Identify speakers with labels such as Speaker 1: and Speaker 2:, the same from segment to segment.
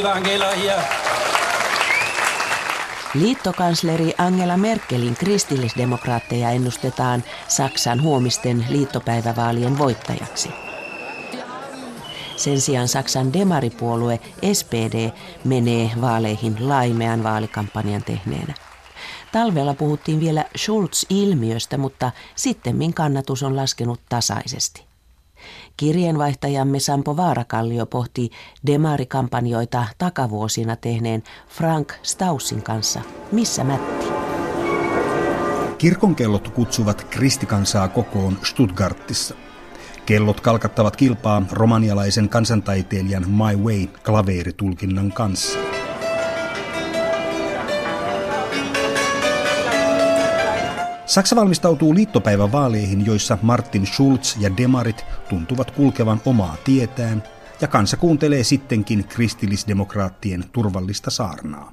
Speaker 1: liebe Angela, hier.
Speaker 2: Liittokansleri Angela Merkelin kristillisdemokraatteja ennustetaan Saksan huomisten liittopäivävaalien voittajaksi. Sen sijaan Saksan demaripuolue SPD menee vaaleihin laimean vaalikampanjan tehneenä. Talvella puhuttiin vielä Schulz-ilmiöstä, mutta sittemmin kannatus on laskenut tasaisesti. Kirjeenvaihtajamme Sampo Vaarakallio pohti demarikampanjoita takavuosina tehneen Frank Staussin kanssa. Missä Mätti?
Speaker 3: Kirkonkellot kutsuvat kristikansaa kokoon Stuttgartissa. Kellot kalkattavat kilpaa romanialaisen kansantaiteilijan My Way klaveeritulkinnan kanssa. Saksa valmistautuu liittopäivän vaaleihin, joissa Martin Schulz ja Demarit tuntuvat kulkevan omaa tietään, ja kansa kuuntelee sittenkin kristillisdemokraattien turvallista saarnaa.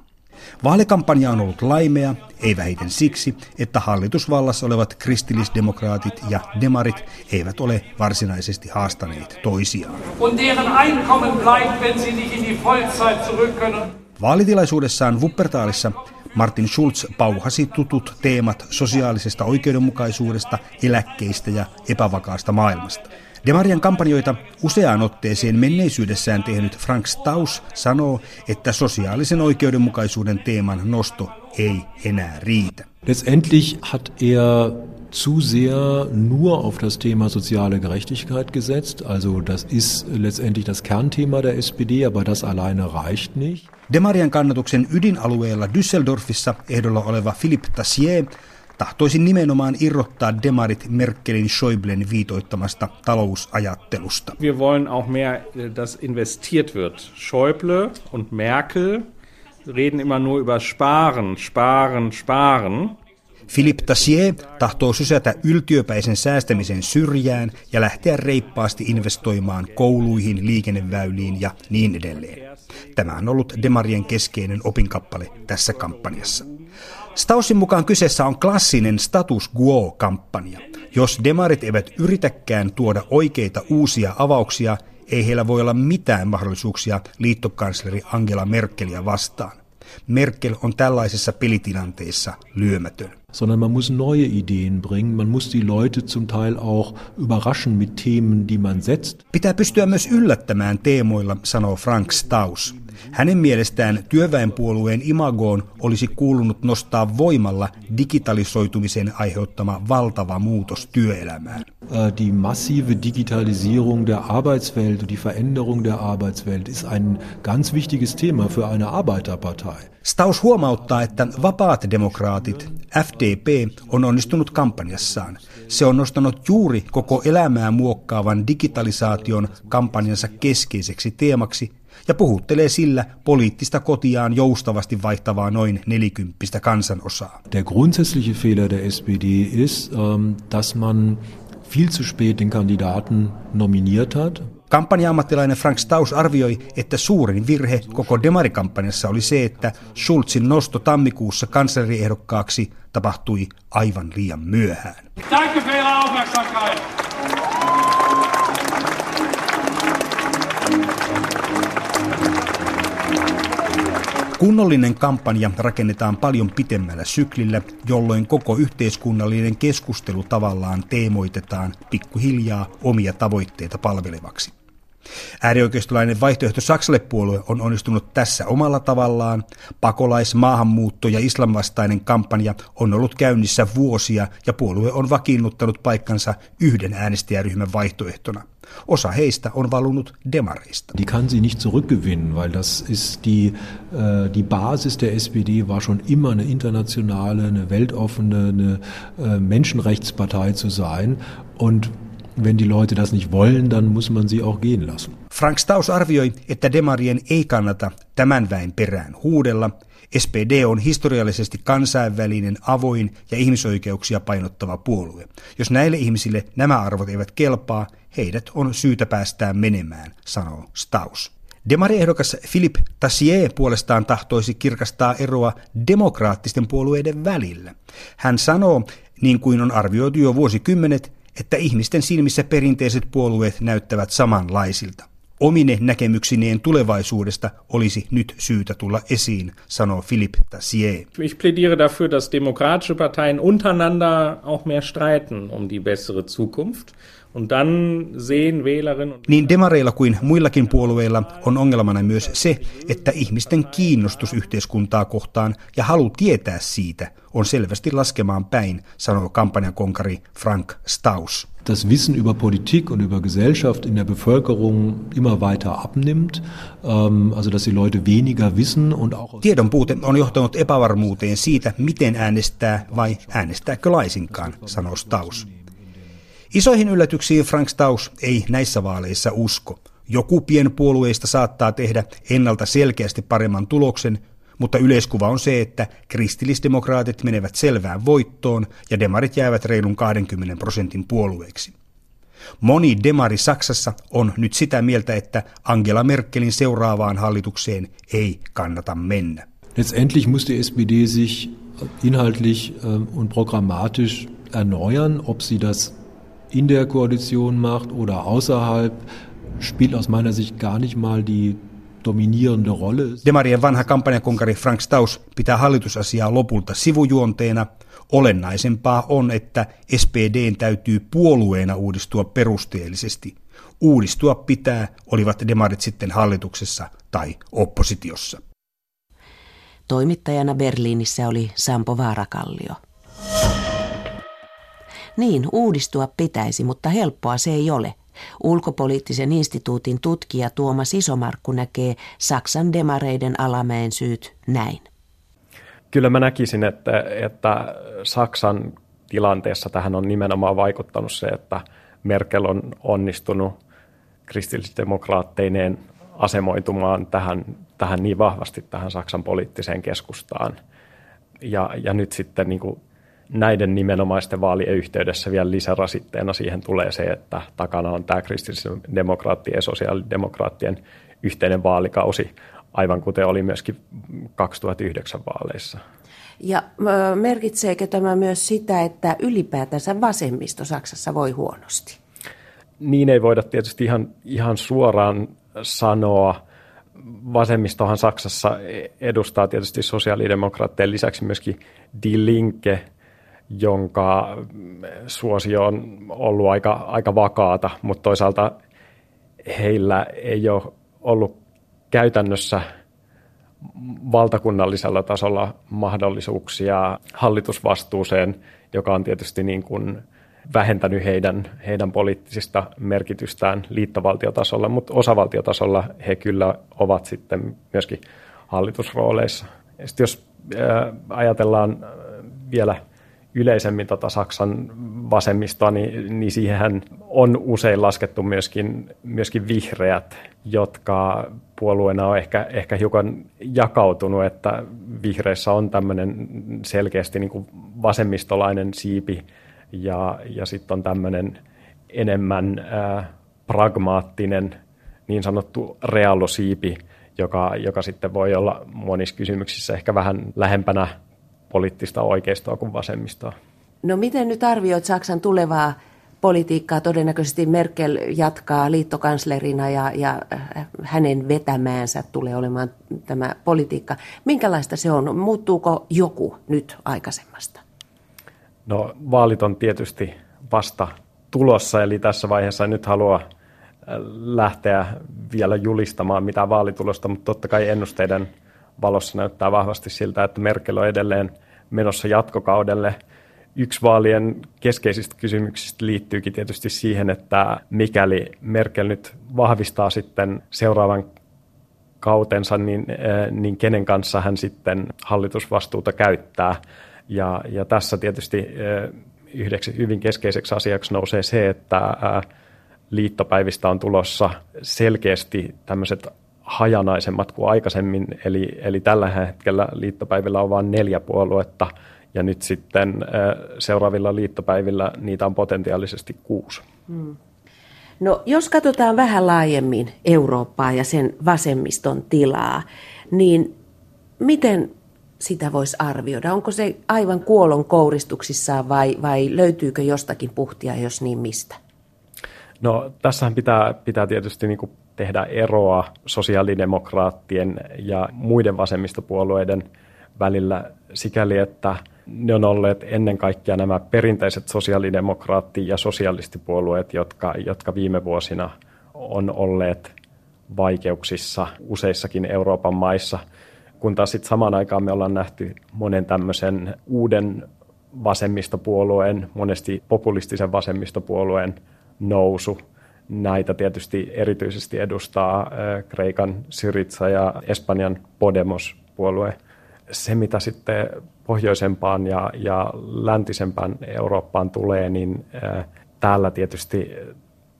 Speaker 3: Vaalikampanja on ollut laimea, ei vähiten siksi, että hallitusvallassa olevat kristillisdemokraatit ja demarit eivät ole varsinaisesti haastaneet toisiaan. Vaalitilaisuudessaan Wuppertalissa Martin Schulz pauhasi tutut teemat sosiaalisesta oikeudenmukaisuudesta, eläkkeistä ja epävakaasta maailmasta. Demarian kampanjoita useaan otteeseen menneisyydessään tehnyt Frank Staus sanoo, että sosiaalisen oikeudenmukaisuuden teeman nosto ei enää riitä.
Speaker 4: Letztendlich hat er zu sehr nur auf das Thema soziale Gerechtigkeit gesetzt. Also das ist letztendlich das Kernthema der SPD, aber das alleine reicht nicht.
Speaker 3: Demarian kannatuksen ydinalueella Düsseldorfissa ehdolla oleva Philippe Tassier tahtoisi nimenomaan irrottaa demarit Merkelin Schäublen viitoittamasta talousajattelusta.
Speaker 5: Wir wollen auch mehr, dass investiert wird. Schäuble und Merkel reden immer nur über Sparen, Sparen, Sparen.
Speaker 3: Philippe Tassier tahtoo sysätä yltiöpäisen säästämisen syrjään ja lähteä reippaasti investoimaan kouluihin, liikenneväyliin ja niin edelleen. Tämä on ollut Demarien keskeinen opinkappale tässä kampanjassa. Staussin mukaan kyseessä on klassinen status quo-kampanja. Jos demarit eivät yritäkään tuoda oikeita uusia avauksia, ei heillä voi olla mitään mahdollisuuksia liittokansleri Angela Merkelia vastaan. Merkel on tällaisessa pelitilanteessa lyömätön.
Speaker 4: Sondern man muss neue Ideen bringen, man muss die Leute zum Teil auch überraschen mit Themen, die man setzt.
Speaker 3: Pitää pystyä myös yllättämään teemoilla, sanoo Frank Staus. Hänen mielestään työväenpuolueen imagoon olisi kuulunut nostaa voimalla digitalisoitumisen aiheuttama valtava muutos työelämään.
Speaker 4: Äh, die massive Digitalisierung der Arbeitswelt und die Veränderung der Arbeitswelt ist ein ganz wichtiges Thema für eine Arbeiterpartei.
Speaker 3: Staus huomauttaa, että vapaat demokraatit, FDP, on onnistunut kampanjassaan. Se on nostanut juuri koko elämää muokkaavan digitalisaation kampanjansa keskeiseksi teemaksi ja puhuttelee sillä poliittista kotiaan joustavasti vaihtavaa noin nelikymppistä kansanosaa.
Speaker 4: Der grundsätzliche Fehler der SPD ist, ähm, dass man viel zu spät den Kandidaten nominiert hat.
Speaker 3: Kampanja-ammattilainen Frank Staus arvioi, että suurin virhe koko demarikampanjassa oli se, että Schulzin nosto tammikuussa kansleriehdokkaaksi tapahtui aivan liian myöhään. Danke für Ihre Aufmerksamkeit. Kunnollinen kampanja rakennetaan paljon pitemmällä syklillä, jolloin koko yhteiskunnallinen keskustelu tavallaan teemoitetaan pikkuhiljaa omia tavoitteita palvelevaksi. Äärioikeistolainen vaihtoehto Saksalle puolue on onnistunut tässä omalla tavallaan. Pakolais-, maahanmuutto- ja islamvastainen kampanja on ollut käynnissä vuosia ja puolue on vakiinnuttanut paikkansa yhden äänestäjäryhmän vaihtoehtona. Osa heistä on valunut demareista.
Speaker 4: Die kann sie nicht zurückgewinnen, weil das ist die, äh, die Basis der SPD war schon immer eine internationale, eine weltoffene, eine äh, Menschenrechtspartei zu sein und wenn die Leute das nicht wollen, dann muss man sie auch gehen lassen.
Speaker 3: Frank Staus arvioi, että demarien ei kannata tämän väen perään huudella. SPD on historiallisesti kansainvälinen, avoin ja ihmisoikeuksia painottava puolue. Jos näille ihmisille nämä arvot eivät kelpaa, heidät on syytä päästää menemään, sanoo Staus. Demariehdokas Philippe Tassier puolestaan tahtoisi kirkastaa eroa demokraattisten puolueiden välillä. Hän sanoo, niin kuin on arvioitu jo vuosikymmenet, että ihmisten silmissä perinteiset puolueet näyttävät samanlaisilta. Omine näkemyksineen tulevaisuudesta olisi nyt syytä tulla esiin, sanoo Philippe Tassier.
Speaker 5: Ich plädiere dafür, dass demokratische Parteien untereinander auch mehr streiten um die bessere Zukunft. Und dann sehen Wählerinnen
Speaker 3: niin demareilla kuin muillakin puolueilla on ongelmana myös se, että ihmisten kiinnostus yhteiskuntaa kohtaan ja halu tietää siitä on selvästi laskemaan päin, sanoo kampanjakonkari Frank Staus.
Speaker 4: das Wissen über Politik und über Gesellschaft in der Bevölkerung immer weiter abnimmt, ähm, also dass die Leute weniger wissen und auch
Speaker 3: Tiedon puute on johtanut epävarmuuteen siitä, miten äänestää vai äänestääkö laisinkaan, sanoo Staus. Isoihin yllätyksiin Frank Staus ei näissä vaaleissa usko. Joku pienpuolueista saattaa tehdä ennalta selkeästi paremman tuloksen, mutta yleiskuva on se, että kristillisdemokraatit menevät selvään voittoon ja demarit jäävät reilun 20 prosentin puolueeksi. Moni demari Saksassa on nyt sitä mieltä, että Angela Merkelin seuraavaan hallitukseen ei kannata mennä.
Speaker 4: Letztendlich muss die SPD sich inhaltlich äh, und programmatisch erneuern, ob sie das in der Koalition macht oder außerhalb, spielt aus meiner Sicht gar nicht mal die dominierende Rolle.
Speaker 3: Demarien vanha kampanjakonkari Frank Staus pitää hallitusasiaa lopulta sivujuonteena. Olennaisempaa on, että SPDn täytyy puolueena uudistua perusteellisesti. Uudistua pitää, olivat demarit sitten hallituksessa tai oppositiossa.
Speaker 2: Toimittajana Berliinissä oli Sampo Vaarakallio. Niin, uudistua pitäisi, mutta helppoa se ei ole. Ulkopoliittisen instituutin tutkija Tuomas Isomarkku näkee Saksan demareiden alamäen syyt näin.
Speaker 6: Kyllä mä näkisin, että, että Saksan tilanteessa tähän on nimenomaan vaikuttanut se, että Merkel on onnistunut kristillisdemokraatteineen asemoitumaan tähän, tähän niin vahvasti tähän Saksan poliittiseen keskustaan. Ja, ja nyt sitten niin kuin näiden nimenomaisten vaalien yhteydessä vielä lisärasitteena siihen tulee se, että takana on tämä kristillisdemokraattien ja sosiaalidemokraattien yhteinen vaalikausi, aivan kuten oli myöskin 2009 vaaleissa.
Speaker 2: Ja merkitseekö tämä myös sitä, että ylipäätänsä vasemmisto Saksassa voi huonosti?
Speaker 6: Niin ei voida tietysti ihan, ihan suoraan sanoa. Vasemmistohan Saksassa edustaa tietysti sosiaalidemokraattien lisäksi myöskin Die Linke, jonka suosio on ollut aika, aika vakaata, mutta toisaalta heillä ei ole ollut käytännössä valtakunnallisella tasolla mahdollisuuksia hallitusvastuuseen, joka on tietysti niin kuin vähentänyt heidän, heidän poliittisista merkitystään liittovaltiotasolla, mutta osavaltiotasolla he kyllä ovat sitten myöskin hallitusrooleissa. Sitten jos ajatellaan vielä yleisemmin tota Saksan vasemmistoa, niin, niin siihen on usein laskettu myöskin, myöskin vihreät, jotka puolueena on ehkä, ehkä hiukan jakautunut, että vihreissä on tämmöinen selkeästi niin kuin vasemmistolainen siipi ja, ja sitten on tämmöinen enemmän ää, pragmaattinen niin sanottu realosiipi, joka, joka sitten voi olla monissa kysymyksissä ehkä vähän lähempänä poliittista oikeistoa kuin vasemmistoa.
Speaker 2: No miten nyt arvioit Saksan tulevaa politiikkaa? Todennäköisesti Merkel jatkaa liittokanslerina ja, ja äh, hänen vetämäänsä tulee olemaan tämä politiikka. Minkälaista se on? Muuttuuko joku nyt aikaisemmasta?
Speaker 6: No vaalit on tietysti vasta tulossa, eli tässä vaiheessa nyt halua äh, lähteä vielä julistamaan mitään vaalitulosta, mutta totta kai ennusteiden – valossa näyttää vahvasti siltä, että Merkel on edelleen menossa jatkokaudelle. Yksi vaalien keskeisistä kysymyksistä liittyykin tietysti siihen, että mikäli Merkel nyt vahvistaa sitten seuraavan kautensa, niin, eh, niin kenen kanssa hän sitten hallitusvastuuta käyttää. Ja, ja tässä tietysti eh, yhdeksi hyvin keskeiseksi asiaksi nousee se, että eh, liittopäivistä on tulossa selkeästi tämmöiset hajanaisemmat kuin aikaisemmin, eli, eli tällä hetkellä liittopäivillä on vain neljä puoluetta, ja nyt sitten seuraavilla liittopäivillä niitä on potentiaalisesti kuusi. Hmm.
Speaker 2: No jos katsotaan vähän laajemmin Eurooppaa ja sen vasemmiston tilaa, niin miten sitä voisi arvioida? Onko se aivan kuolon kouristuksissaan vai, vai löytyykö jostakin puhtia, jos niin mistä?
Speaker 6: No tässähän pitää, pitää tietysti niin kuin tehdä eroa sosiaalidemokraattien ja muiden vasemmistopuolueiden välillä sikäli, että ne on olleet ennen kaikkea nämä perinteiset sosiaalidemokraatti- ja sosialistipuolueet, jotka, jotka viime vuosina on olleet vaikeuksissa useissakin Euroopan maissa, kun taas sitten samaan aikaan me ollaan nähty monen tämmöisen uuden vasemmistopuolueen, monesti populistisen vasemmistopuolueen nousu. Näitä tietysti erityisesti edustaa Kreikan Syritsa ja Espanjan Podemos-puolue. Se, mitä sitten pohjoisempaan ja, ja läntisempään Eurooppaan tulee, niin täällä tietysti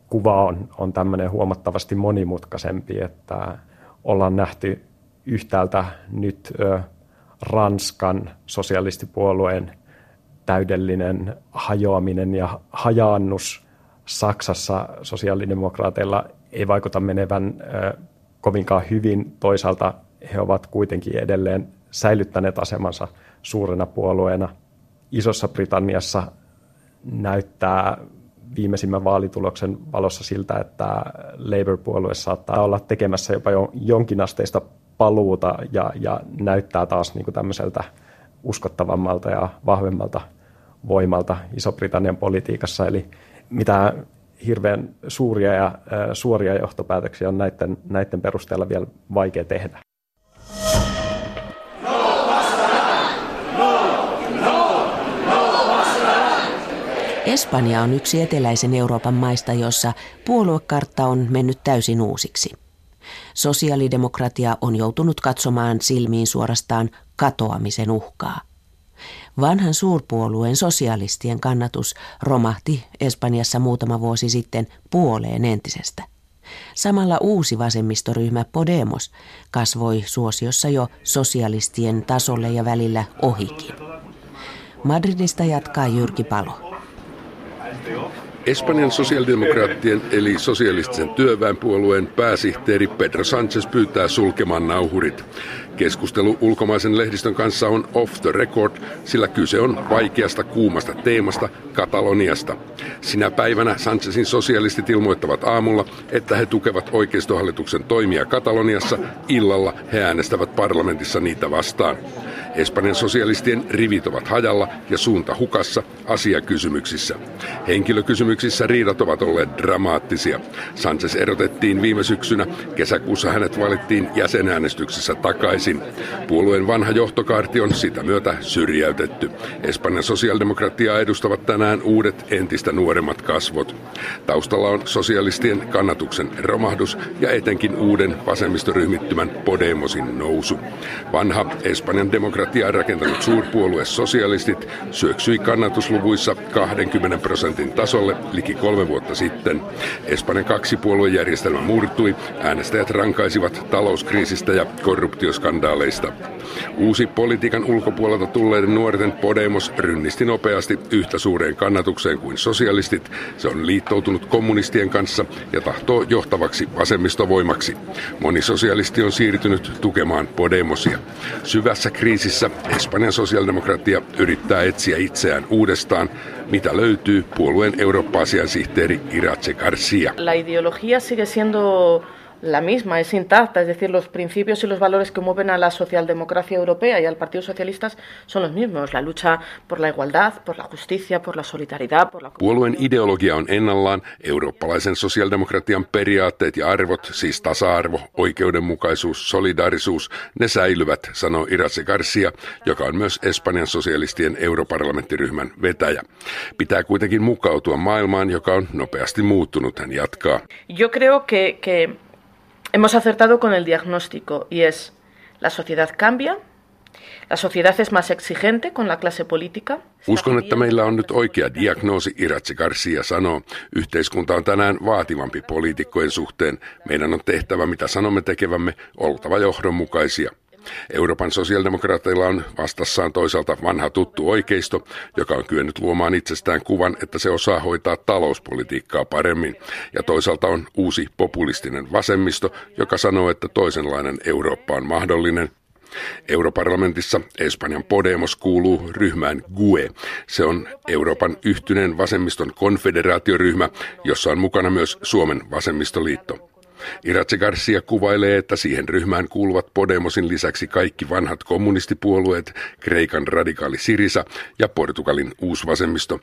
Speaker 6: kuva on, on tämmöinen huomattavasti monimutkaisempi, että ollaan nähty yhtäältä nyt Ranskan sosialistipuolueen täydellinen hajoaminen ja hajaannus Saksassa sosiaalidemokraateilla ei vaikuta menevän kovinkaan hyvin. Toisaalta he ovat kuitenkin edelleen säilyttäneet asemansa suurena puolueena. Isossa Britanniassa näyttää viimeisimmän vaalituloksen valossa siltä, että Labour-puolue saattaa olla tekemässä jopa jonkinasteista paluuta ja, ja näyttää taas niin kuin tämmöiseltä uskottavammalta ja vahvemmalta voimalta Iso-Britannian politiikassa. Eli mitä hirveän suuria ja suoria johtopäätöksiä on näiden, näiden perusteella vielä vaikea tehdä.
Speaker 2: Espanja on yksi eteläisen Euroopan maista, jossa puoluekartta on mennyt täysin uusiksi. Sosiaalidemokratia on joutunut katsomaan silmiin suorastaan katoamisen uhkaa. Vanhan suurpuolueen sosialistien kannatus romahti Espanjassa muutama vuosi sitten puoleen entisestä. Samalla uusi vasemmistoryhmä Podemos kasvoi suosiossa jo sosialistien tasolle ja välillä ohikin. Madridista jatkaa Jyrki Palo.
Speaker 7: Espanjan sosiaalidemokraattien eli sosialistisen työväenpuolueen pääsihteeri Pedro Sanchez pyytää sulkemaan nauhurit. Keskustelu ulkomaisen lehdistön kanssa on off the record, sillä kyse on vaikeasta kuumasta teemasta Kataloniasta. Sinä päivänä Sanchezin sosialistit ilmoittavat aamulla, että he tukevat oikeistohallituksen toimia Kataloniassa, illalla he äänestävät parlamentissa niitä vastaan. Espanjan sosialistien rivit ovat hajalla ja suunta hukassa asiakysymyksissä. Henkilökysymyksissä riidat ovat olleet dramaattisia. Sanchez erotettiin viime syksynä. Kesäkuussa hänet valittiin jäsenäänestyksessä takaisin. Puolueen vanha johtokaarti on sitä myötä syrjäytetty. Espanjan sosiaalidemokratiaa edustavat tänään uudet entistä nuoremmat kasvot. Taustalla on sosialistien kannatuksen romahdus ja etenkin uuden vasemmistoryhmittymän Podemosin nousu. Vanha Espanjan demokratia demokratiaa rakentanut suurpuolue sosialistit syöksyi kannatusluvuissa 20 prosentin tasolle liki kolme vuotta sitten. Espanjan kaksipuoluejärjestelmä murtui, äänestäjät rankaisivat talouskriisistä ja korruptioskandaaleista. Uusi politiikan ulkopuolelta tulleiden nuorten Podemos rynnisti nopeasti yhtä suureen kannatukseen kuin sosialistit. Se on liittoutunut kommunistien kanssa ja tahtoo johtavaksi vasemmistovoimaksi. Moni sosialisti on siirtynyt tukemaan Podemosia. Syvässä kriisissä Kriisissä Espanjan sosiaalidemokratia yrittää etsiä itseään uudestaan, mitä löytyy puolueen Eurooppa-asian sihteeri Irache Garcia.
Speaker 8: La ideología sigue siendo la misma, es intacta, es decir, los principios y los valores que mueven a la socialdemocracia europea y al Partido Socialista son los mismos, la lucha por la igualdad, por la justicia, por la solidaridad, por la...
Speaker 7: Puolueen ideologia on ennallaan, eurooppalaisen sosialdemokratian periaatteet ja arvot, siis tasa-arvo, oikeudenmukaisuus, solidaarisuus, ne säilyvät, sanoo Irace Garcia, joka on myös Espanjan sosialistien europarlamenttiryhmän vetäjä. Pitää kuitenkin mukautua maailmaan, joka on nopeasti muuttunut, hän jatkaa.
Speaker 8: Yo creo que, que hemos acertado con el diagnóstico y es la sociedad cambia, la sociedad es más exigente con la clase política.
Speaker 7: Uskon, että meillä on nyt oikea diagnoosi, Iratse Garcia sanoo. Yhteiskunta on tänään vaativampi poliitikkojen suhteen. Meidän on tehtävä, mitä sanomme tekevämme, oltava johdonmukaisia. Euroopan sosiaalidemokraateilla on vastassaan toisaalta vanha tuttu oikeisto, joka on kyennyt luomaan itsestään kuvan, että se osaa hoitaa talouspolitiikkaa paremmin. Ja toisaalta on uusi populistinen vasemmisto, joka sanoo, että toisenlainen Eurooppa on mahdollinen Europarlamentissa Espanjan Podemos kuuluu ryhmään GUE. Se on Euroopan yhtyneen vasemmiston konfederaatioryhmä, jossa on mukana myös Suomen vasemmistoliitto. Iratse Garcia kuvailee, että siihen ryhmään kuuluvat Podemosin lisäksi kaikki vanhat kommunistipuolueet, Kreikan radikaali Sirisa ja Portugalin uusvasemmisto.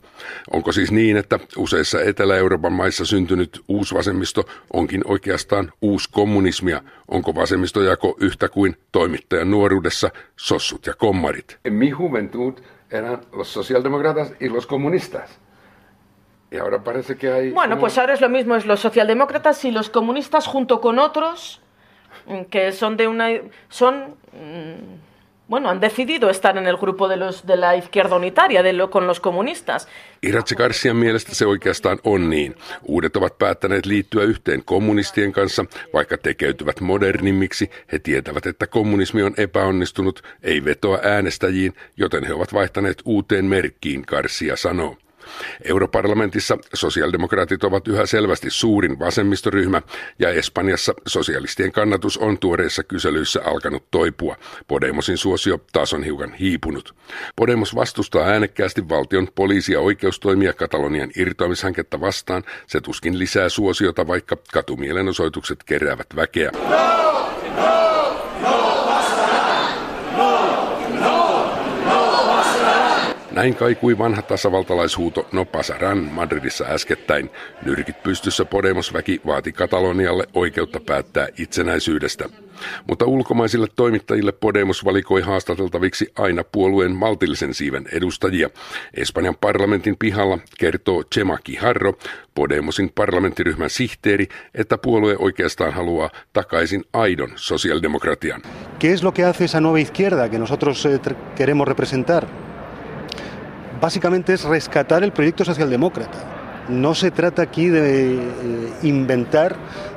Speaker 7: Onko siis niin, että useissa Etelä-Euroopan maissa syntynyt uusvasemmisto onkin oikeastaan uuskommunismia? Onko vasemmistojako yhtä kuin toimittajan nuoruudessa sossut ja kommarit?
Speaker 9: Mi juventud eran los socialdemócratas y los comunistas. Y ahora parece que hay...
Speaker 8: Bueno, pues ahora es lo mismo, es los socialdemócratas y los comunistas junto con otros mm, que son de una... son... Mm, bueno, han decidido estar en el grupo de, los, de la izquierda unitaria de lo, con los comunistas.
Speaker 7: Iratse Garcian mielestä se oikeastaan on niin. Uudet ovat päättäneet liittyä yhteen kommunistien kanssa, vaikka tekeytyvät modernimmiksi. He tietävät, että kommunismi on epäonnistunut, ei vetoa äänestäjiin, joten he ovat vaihtaneet uuteen merkkiin, Garcia sanoo. Europarlamentissa sosiaalidemokraatit ovat yhä selvästi suurin vasemmistoryhmä ja Espanjassa sosialistien kannatus on tuoreissa kyselyissä alkanut toipua. Podemosin suosio taas on hiukan hiipunut. Podemos vastustaa äänekkäästi valtion poliisi- ja oikeustoimia Katalonian irtoamishanketta vastaan. Se tuskin lisää suosiota, vaikka katumielenosoitukset keräävät väkeä. No! Näin kaikui vanha tasavaltalaishuuto No Pasaran Madridissa äskettäin. Nyrkit pystyssä Podemos-väki vaati Katalonialle oikeutta päättää itsenäisyydestä. Mutta ulkomaisille toimittajille Podemos valikoi haastateltaviksi aina puolueen maltillisen siiven edustajia. Espanjan parlamentin pihalla kertoo Chema Quijarro, Podemosin parlamenttiryhmän sihteeri, että puolue oikeastaan haluaa takaisin aidon sosialdemokratian.
Speaker 10: ¿Qué es lo que hace esa nueva izquierda que nosotros eh, queremos representar? Básicamente es rescatar el proyecto socialdemócrata. No se trata aquí de eh, inventar,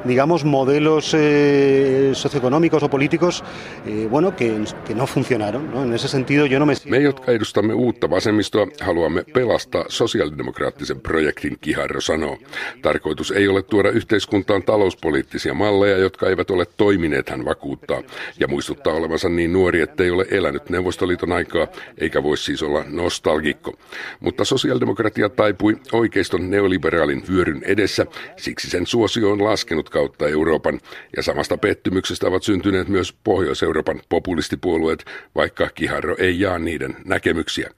Speaker 10: digamos, modelos eh, socioeconómicos o políticos eh, bueno, que, que no funcionaron. ¿no? En ese sentido yo no me siento...
Speaker 7: Me, jotka edustamme uutta vasemmistoa, haluamme pelastaa sosiaalidemokraattisen projektin, Kiharro sanoo. Tarkoitus ei ole tuoda yhteiskuntaan talouspoliittisia malleja, jotka eivät ole toimineet, hän vakuuttaa. Ja muistuttaa olevansa niin nuori, ettei ole elänyt Neuvostoliiton aikaa, eikä voi siis olla nostalgikko. Mutta sosiaalidemokratia taipui oikeiston neoliberaalin vyöryn edessä, siksi sen suosio on laskenut kautta Euroopan, ja samasta pettymyksestä ovat syntyneet myös Pohjois-Euroopan populistipuolueet, vaikka Kiharro ei jaa niiden näkemyksiä.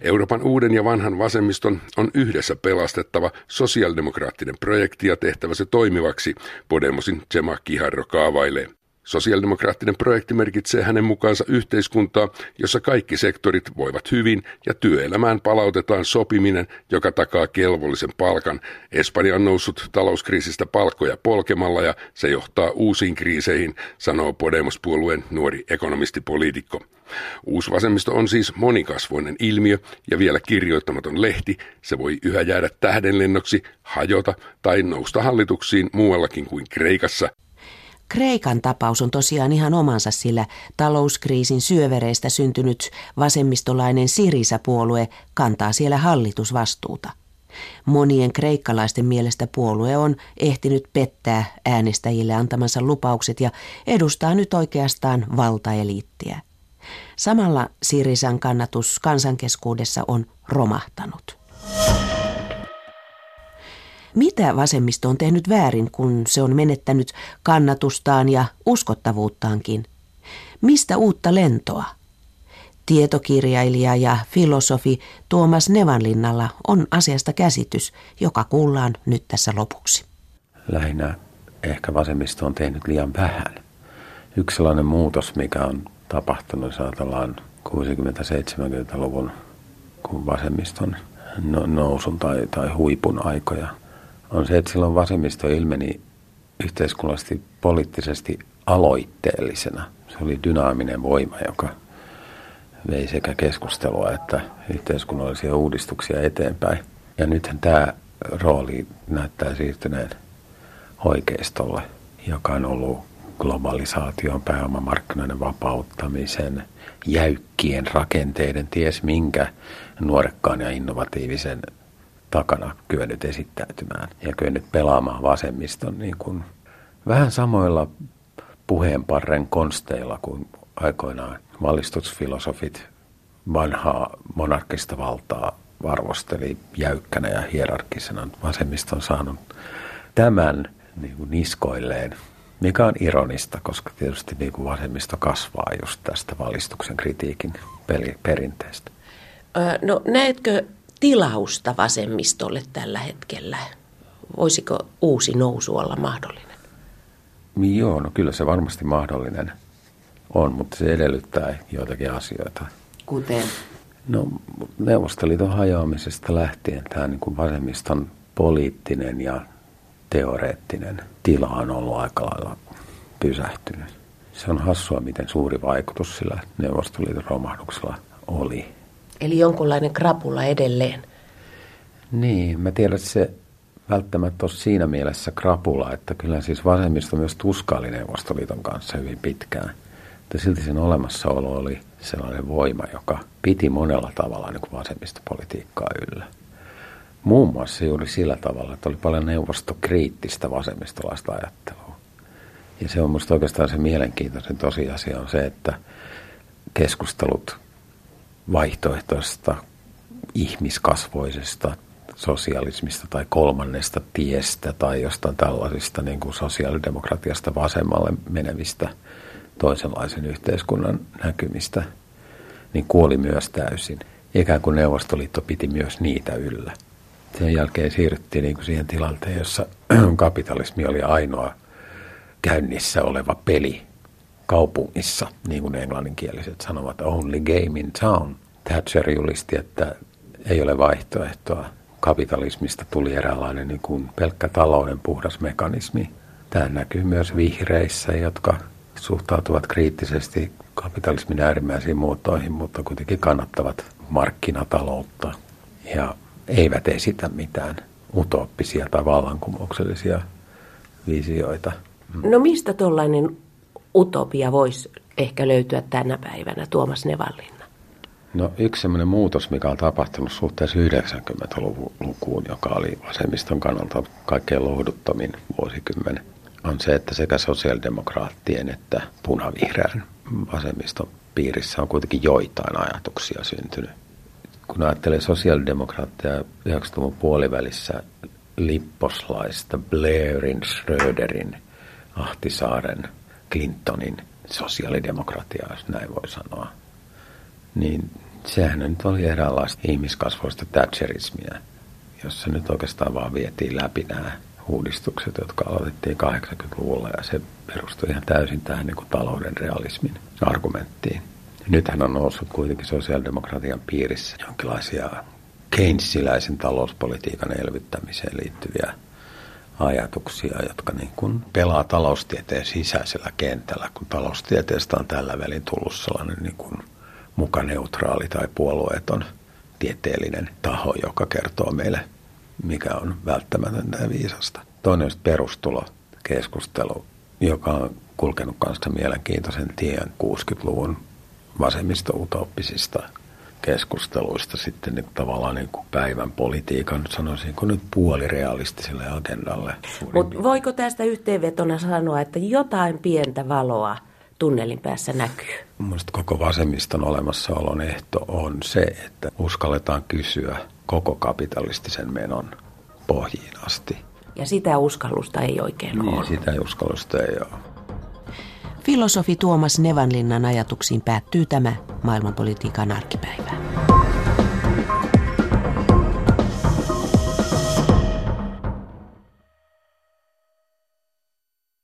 Speaker 7: Euroopan uuden ja vanhan vasemmiston on yhdessä pelastettava sosiaalidemokraattinen projekti ja tehtävä se toimivaksi, Podemosin Tsema Kiharro kaavailee. Sosiaalidemokraattinen projekti merkitsee hänen mukaansa yhteiskuntaa, jossa kaikki sektorit voivat hyvin ja työelämään palautetaan sopiminen, joka takaa kelvollisen palkan. Espanja on noussut talouskriisistä palkkoja polkemalla ja se johtaa uusiin kriiseihin, sanoo Podemos-puolueen nuori ekonomistipoliitikko. Uusvasemmisto on siis monikasvoinen ilmiö ja vielä kirjoittamaton lehti. Se voi yhä jäädä tähdenlennoksi, hajota tai nousta hallituksiin muuallakin kuin Kreikassa.
Speaker 2: Kreikan tapaus on tosiaan ihan omansa, sillä talouskriisin syövereistä syntynyt vasemmistolainen Sirisa-puolue kantaa siellä hallitusvastuuta. Monien kreikkalaisten mielestä puolue on ehtinyt pettää äänestäjille antamansa lupaukset ja edustaa nyt oikeastaan valtaeliittiä. Samalla Sirisan kannatus kansankeskuudessa on romahtanut. Mitä vasemmisto on tehnyt väärin, kun se on menettänyt kannatustaan ja uskottavuuttaankin? Mistä uutta lentoa? Tietokirjailija ja filosofi Tuomas Nevanlinnalla on asiasta käsitys, joka kuullaan nyt tässä lopuksi.
Speaker 1: Lähinnä ehkä vasemmisto on tehnyt liian vähän. Yksi sellainen muutos, mikä on tapahtunut, jos ajatellaan 60-70-luvun kun vasemmiston no, nousun tai, tai huipun aikoja – on se, että silloin vasemmisto ilmeni yhteiskunnallisesti poliittisesti aloitteellisena. Se oli dynaaminen voima, joka vei sekä keskustelua että yhteiskunnallisia uudistuksia eteenpäin. Ja nythän tämä rooli näyttää siirtyneen oikeistolle, joka on ollut globalisaation, pääomamarkkinoiden vapauttamisen, jäykkien rakenteiden, ties minkä nuorekkaan ja innovatiivisen takana kyennyt esittäytymään ja kyennyt pelaamaan vasemmiston niin kuin vähän samoilla puheenparren konsteilla kuin aikoinaan valistusfilosofit vanhaa monarkista valtaa arvosteli jäykkänä ja hierarkisena. Vasemmisto on saanut tämän niin kuin niskoilleen, mikä on ironista, koska tietysti niin kuin vasemmisto kasvaa just tästä valistuksen kritiikin perinteestä.
Speaker 2: No näetkö tilausta vasemmistolle tällä hetkellä? Voisiko uusi nousu olla mahdollinen?
Speaker 1: Joo, no kyllä se varmasti mahdollinen on, mutta se edellyttää joitakin asioita.
Speaker 2: Kuten?
Speaker 1: No Neuvostoliiton hajoamisesta lähtien tämä niin kuin vasemmiston poliittinen ja teoreettinen tila on ollut aika lailla pysähtynyt. Se on hassua, miten suuri vaikutus sillä Neuvostoliiton romahduksella oli.
Speaker 2: Eli jonkunlainen krapula edelleen.
Speaker 1: Niin, mä tiedän, että se välttämättä ole siinä mielessä krapula, että kyllä siis vasemmisto myös tuskaili Neuvostoliiton kanssa hyvin pitkään. Mutta silti sen olemassaolo oli sellainen voima, joka piti monella tavalla niin kuin vasemmistopolitiikkaa yllä. Muun muassa juuri sillä tavalla, että oli paljon neuvostokriittistä vasemmistolaista ajattelua. Ja se on minusta oikeastaan se mielenkiintoisen tosiasia on se, että keskustelut vaihtoehtoisesta ihmiskasvoisesta sosialismista tai kolmannesta tiestä tai jostain tällaisista niin kuin sosiaalidemokratiasta vasemmalle menevistä toisenlaisen yhteiskunnan näkymistä, niin kuoli myös täysin. Ikään kuin Neuvostoliitto piti myös niitä yllä. Sen jälkeen siirryttiin niin kuin siihen tilanteen, jossa kapitalismi oli ainoa käynnissä oleva peli kaupungissa, niin kuin englanninkieliset sanovat, only game in town. Thatcher julisti, että ei ole vaihtoehtoa. Kapitalismista tuli eräänlainen niin kuin pelkkä talouden puhdas mekanismi. Tämä näkyy myös vihreissä, jotka suhtautuvat kriittisesti kapitalismin äärimmäisiin muotoihin, mutta kuitenkin kannattavat markkinataloutta ja eivät esitä mitään utooppisia tai vallankumouksellisia visioita.
Speaker 2: No mistä tuollainen utopia voisi ehkä löytyä tänä päivänä, Tuomas Nevallinna?
Speaker 1: No yksi sellainen muutos, mikä on tapahtunut suhteessa 90-lukuun, joka oli vasemmiston kannalta kaikkein lohduttomin vuosikymmen, on se, että sekä sosiaalidemokraattien että punavihreän vasemmiston piirissä on kuitenkin joitain ajatuksia syntynyt. Kun ajattelee sosiaalidemokraatteja 90-luvun puolivälissä Lipposlaista, Blairin, Schröderin, Ahtisaaren, Clintonin sosiaalidemokratia, jos näin voi sanoa, niin sehän nyt oli eräänlaista ihmiskasvoista Thatcherismia, jossa nyt oikeastaan vaan vietiin läpi nämä uudistukset, jotka aloitettiin 80-luvulla ja se perustui ihan täysin tähän niin kuin talouden realismin argumenttiin. Nythän on noussut kuitenkin sosiaalidemokratian piirissä jonkinlaisia Keynesiläisen talouspolitiikan elvyttämiseen liittyviä ajatuksia, jotka niin kuin pelaa taloustieteen sisäisellä kentällä, kun taloustieteestä on tällä välin tullut sellainen niin kuin mukaneutraali tai puolueeton tieteellinen taho, joka kertoo meille, mikä on välttämätöntä ja viisasta. Toinen on perustulokeskustelu, joka on kulkenut kanssa mielenkiintoisen tien 60-luvun vasemmisto-utooppisista keskusteluista sitten niin tavallaan niin kuin päivän politiikan, sanoisinko nyt puolirealistiselle agendalle.
Speaker 2: Mutta voiko tästä yhteenvetona sanoa, että jotain pientä valoa tunnelin päässä näkyy?
Speaker 1: Mielestäni koko vasemmiston olemassaolon ehto on se, että uskalletaan kysyä koko kapitalistisen menon pohjiin asti.
Speaker 2: Ja sitä uskallusta ei oikein niin, ole.
Speaker 1: sitä uskallusta ei ole.
Speaker 2: Filosofi Tuomas Nevanlinnan ajatuksiin päättyy tämä maailmanpolitiikan arkipäivä.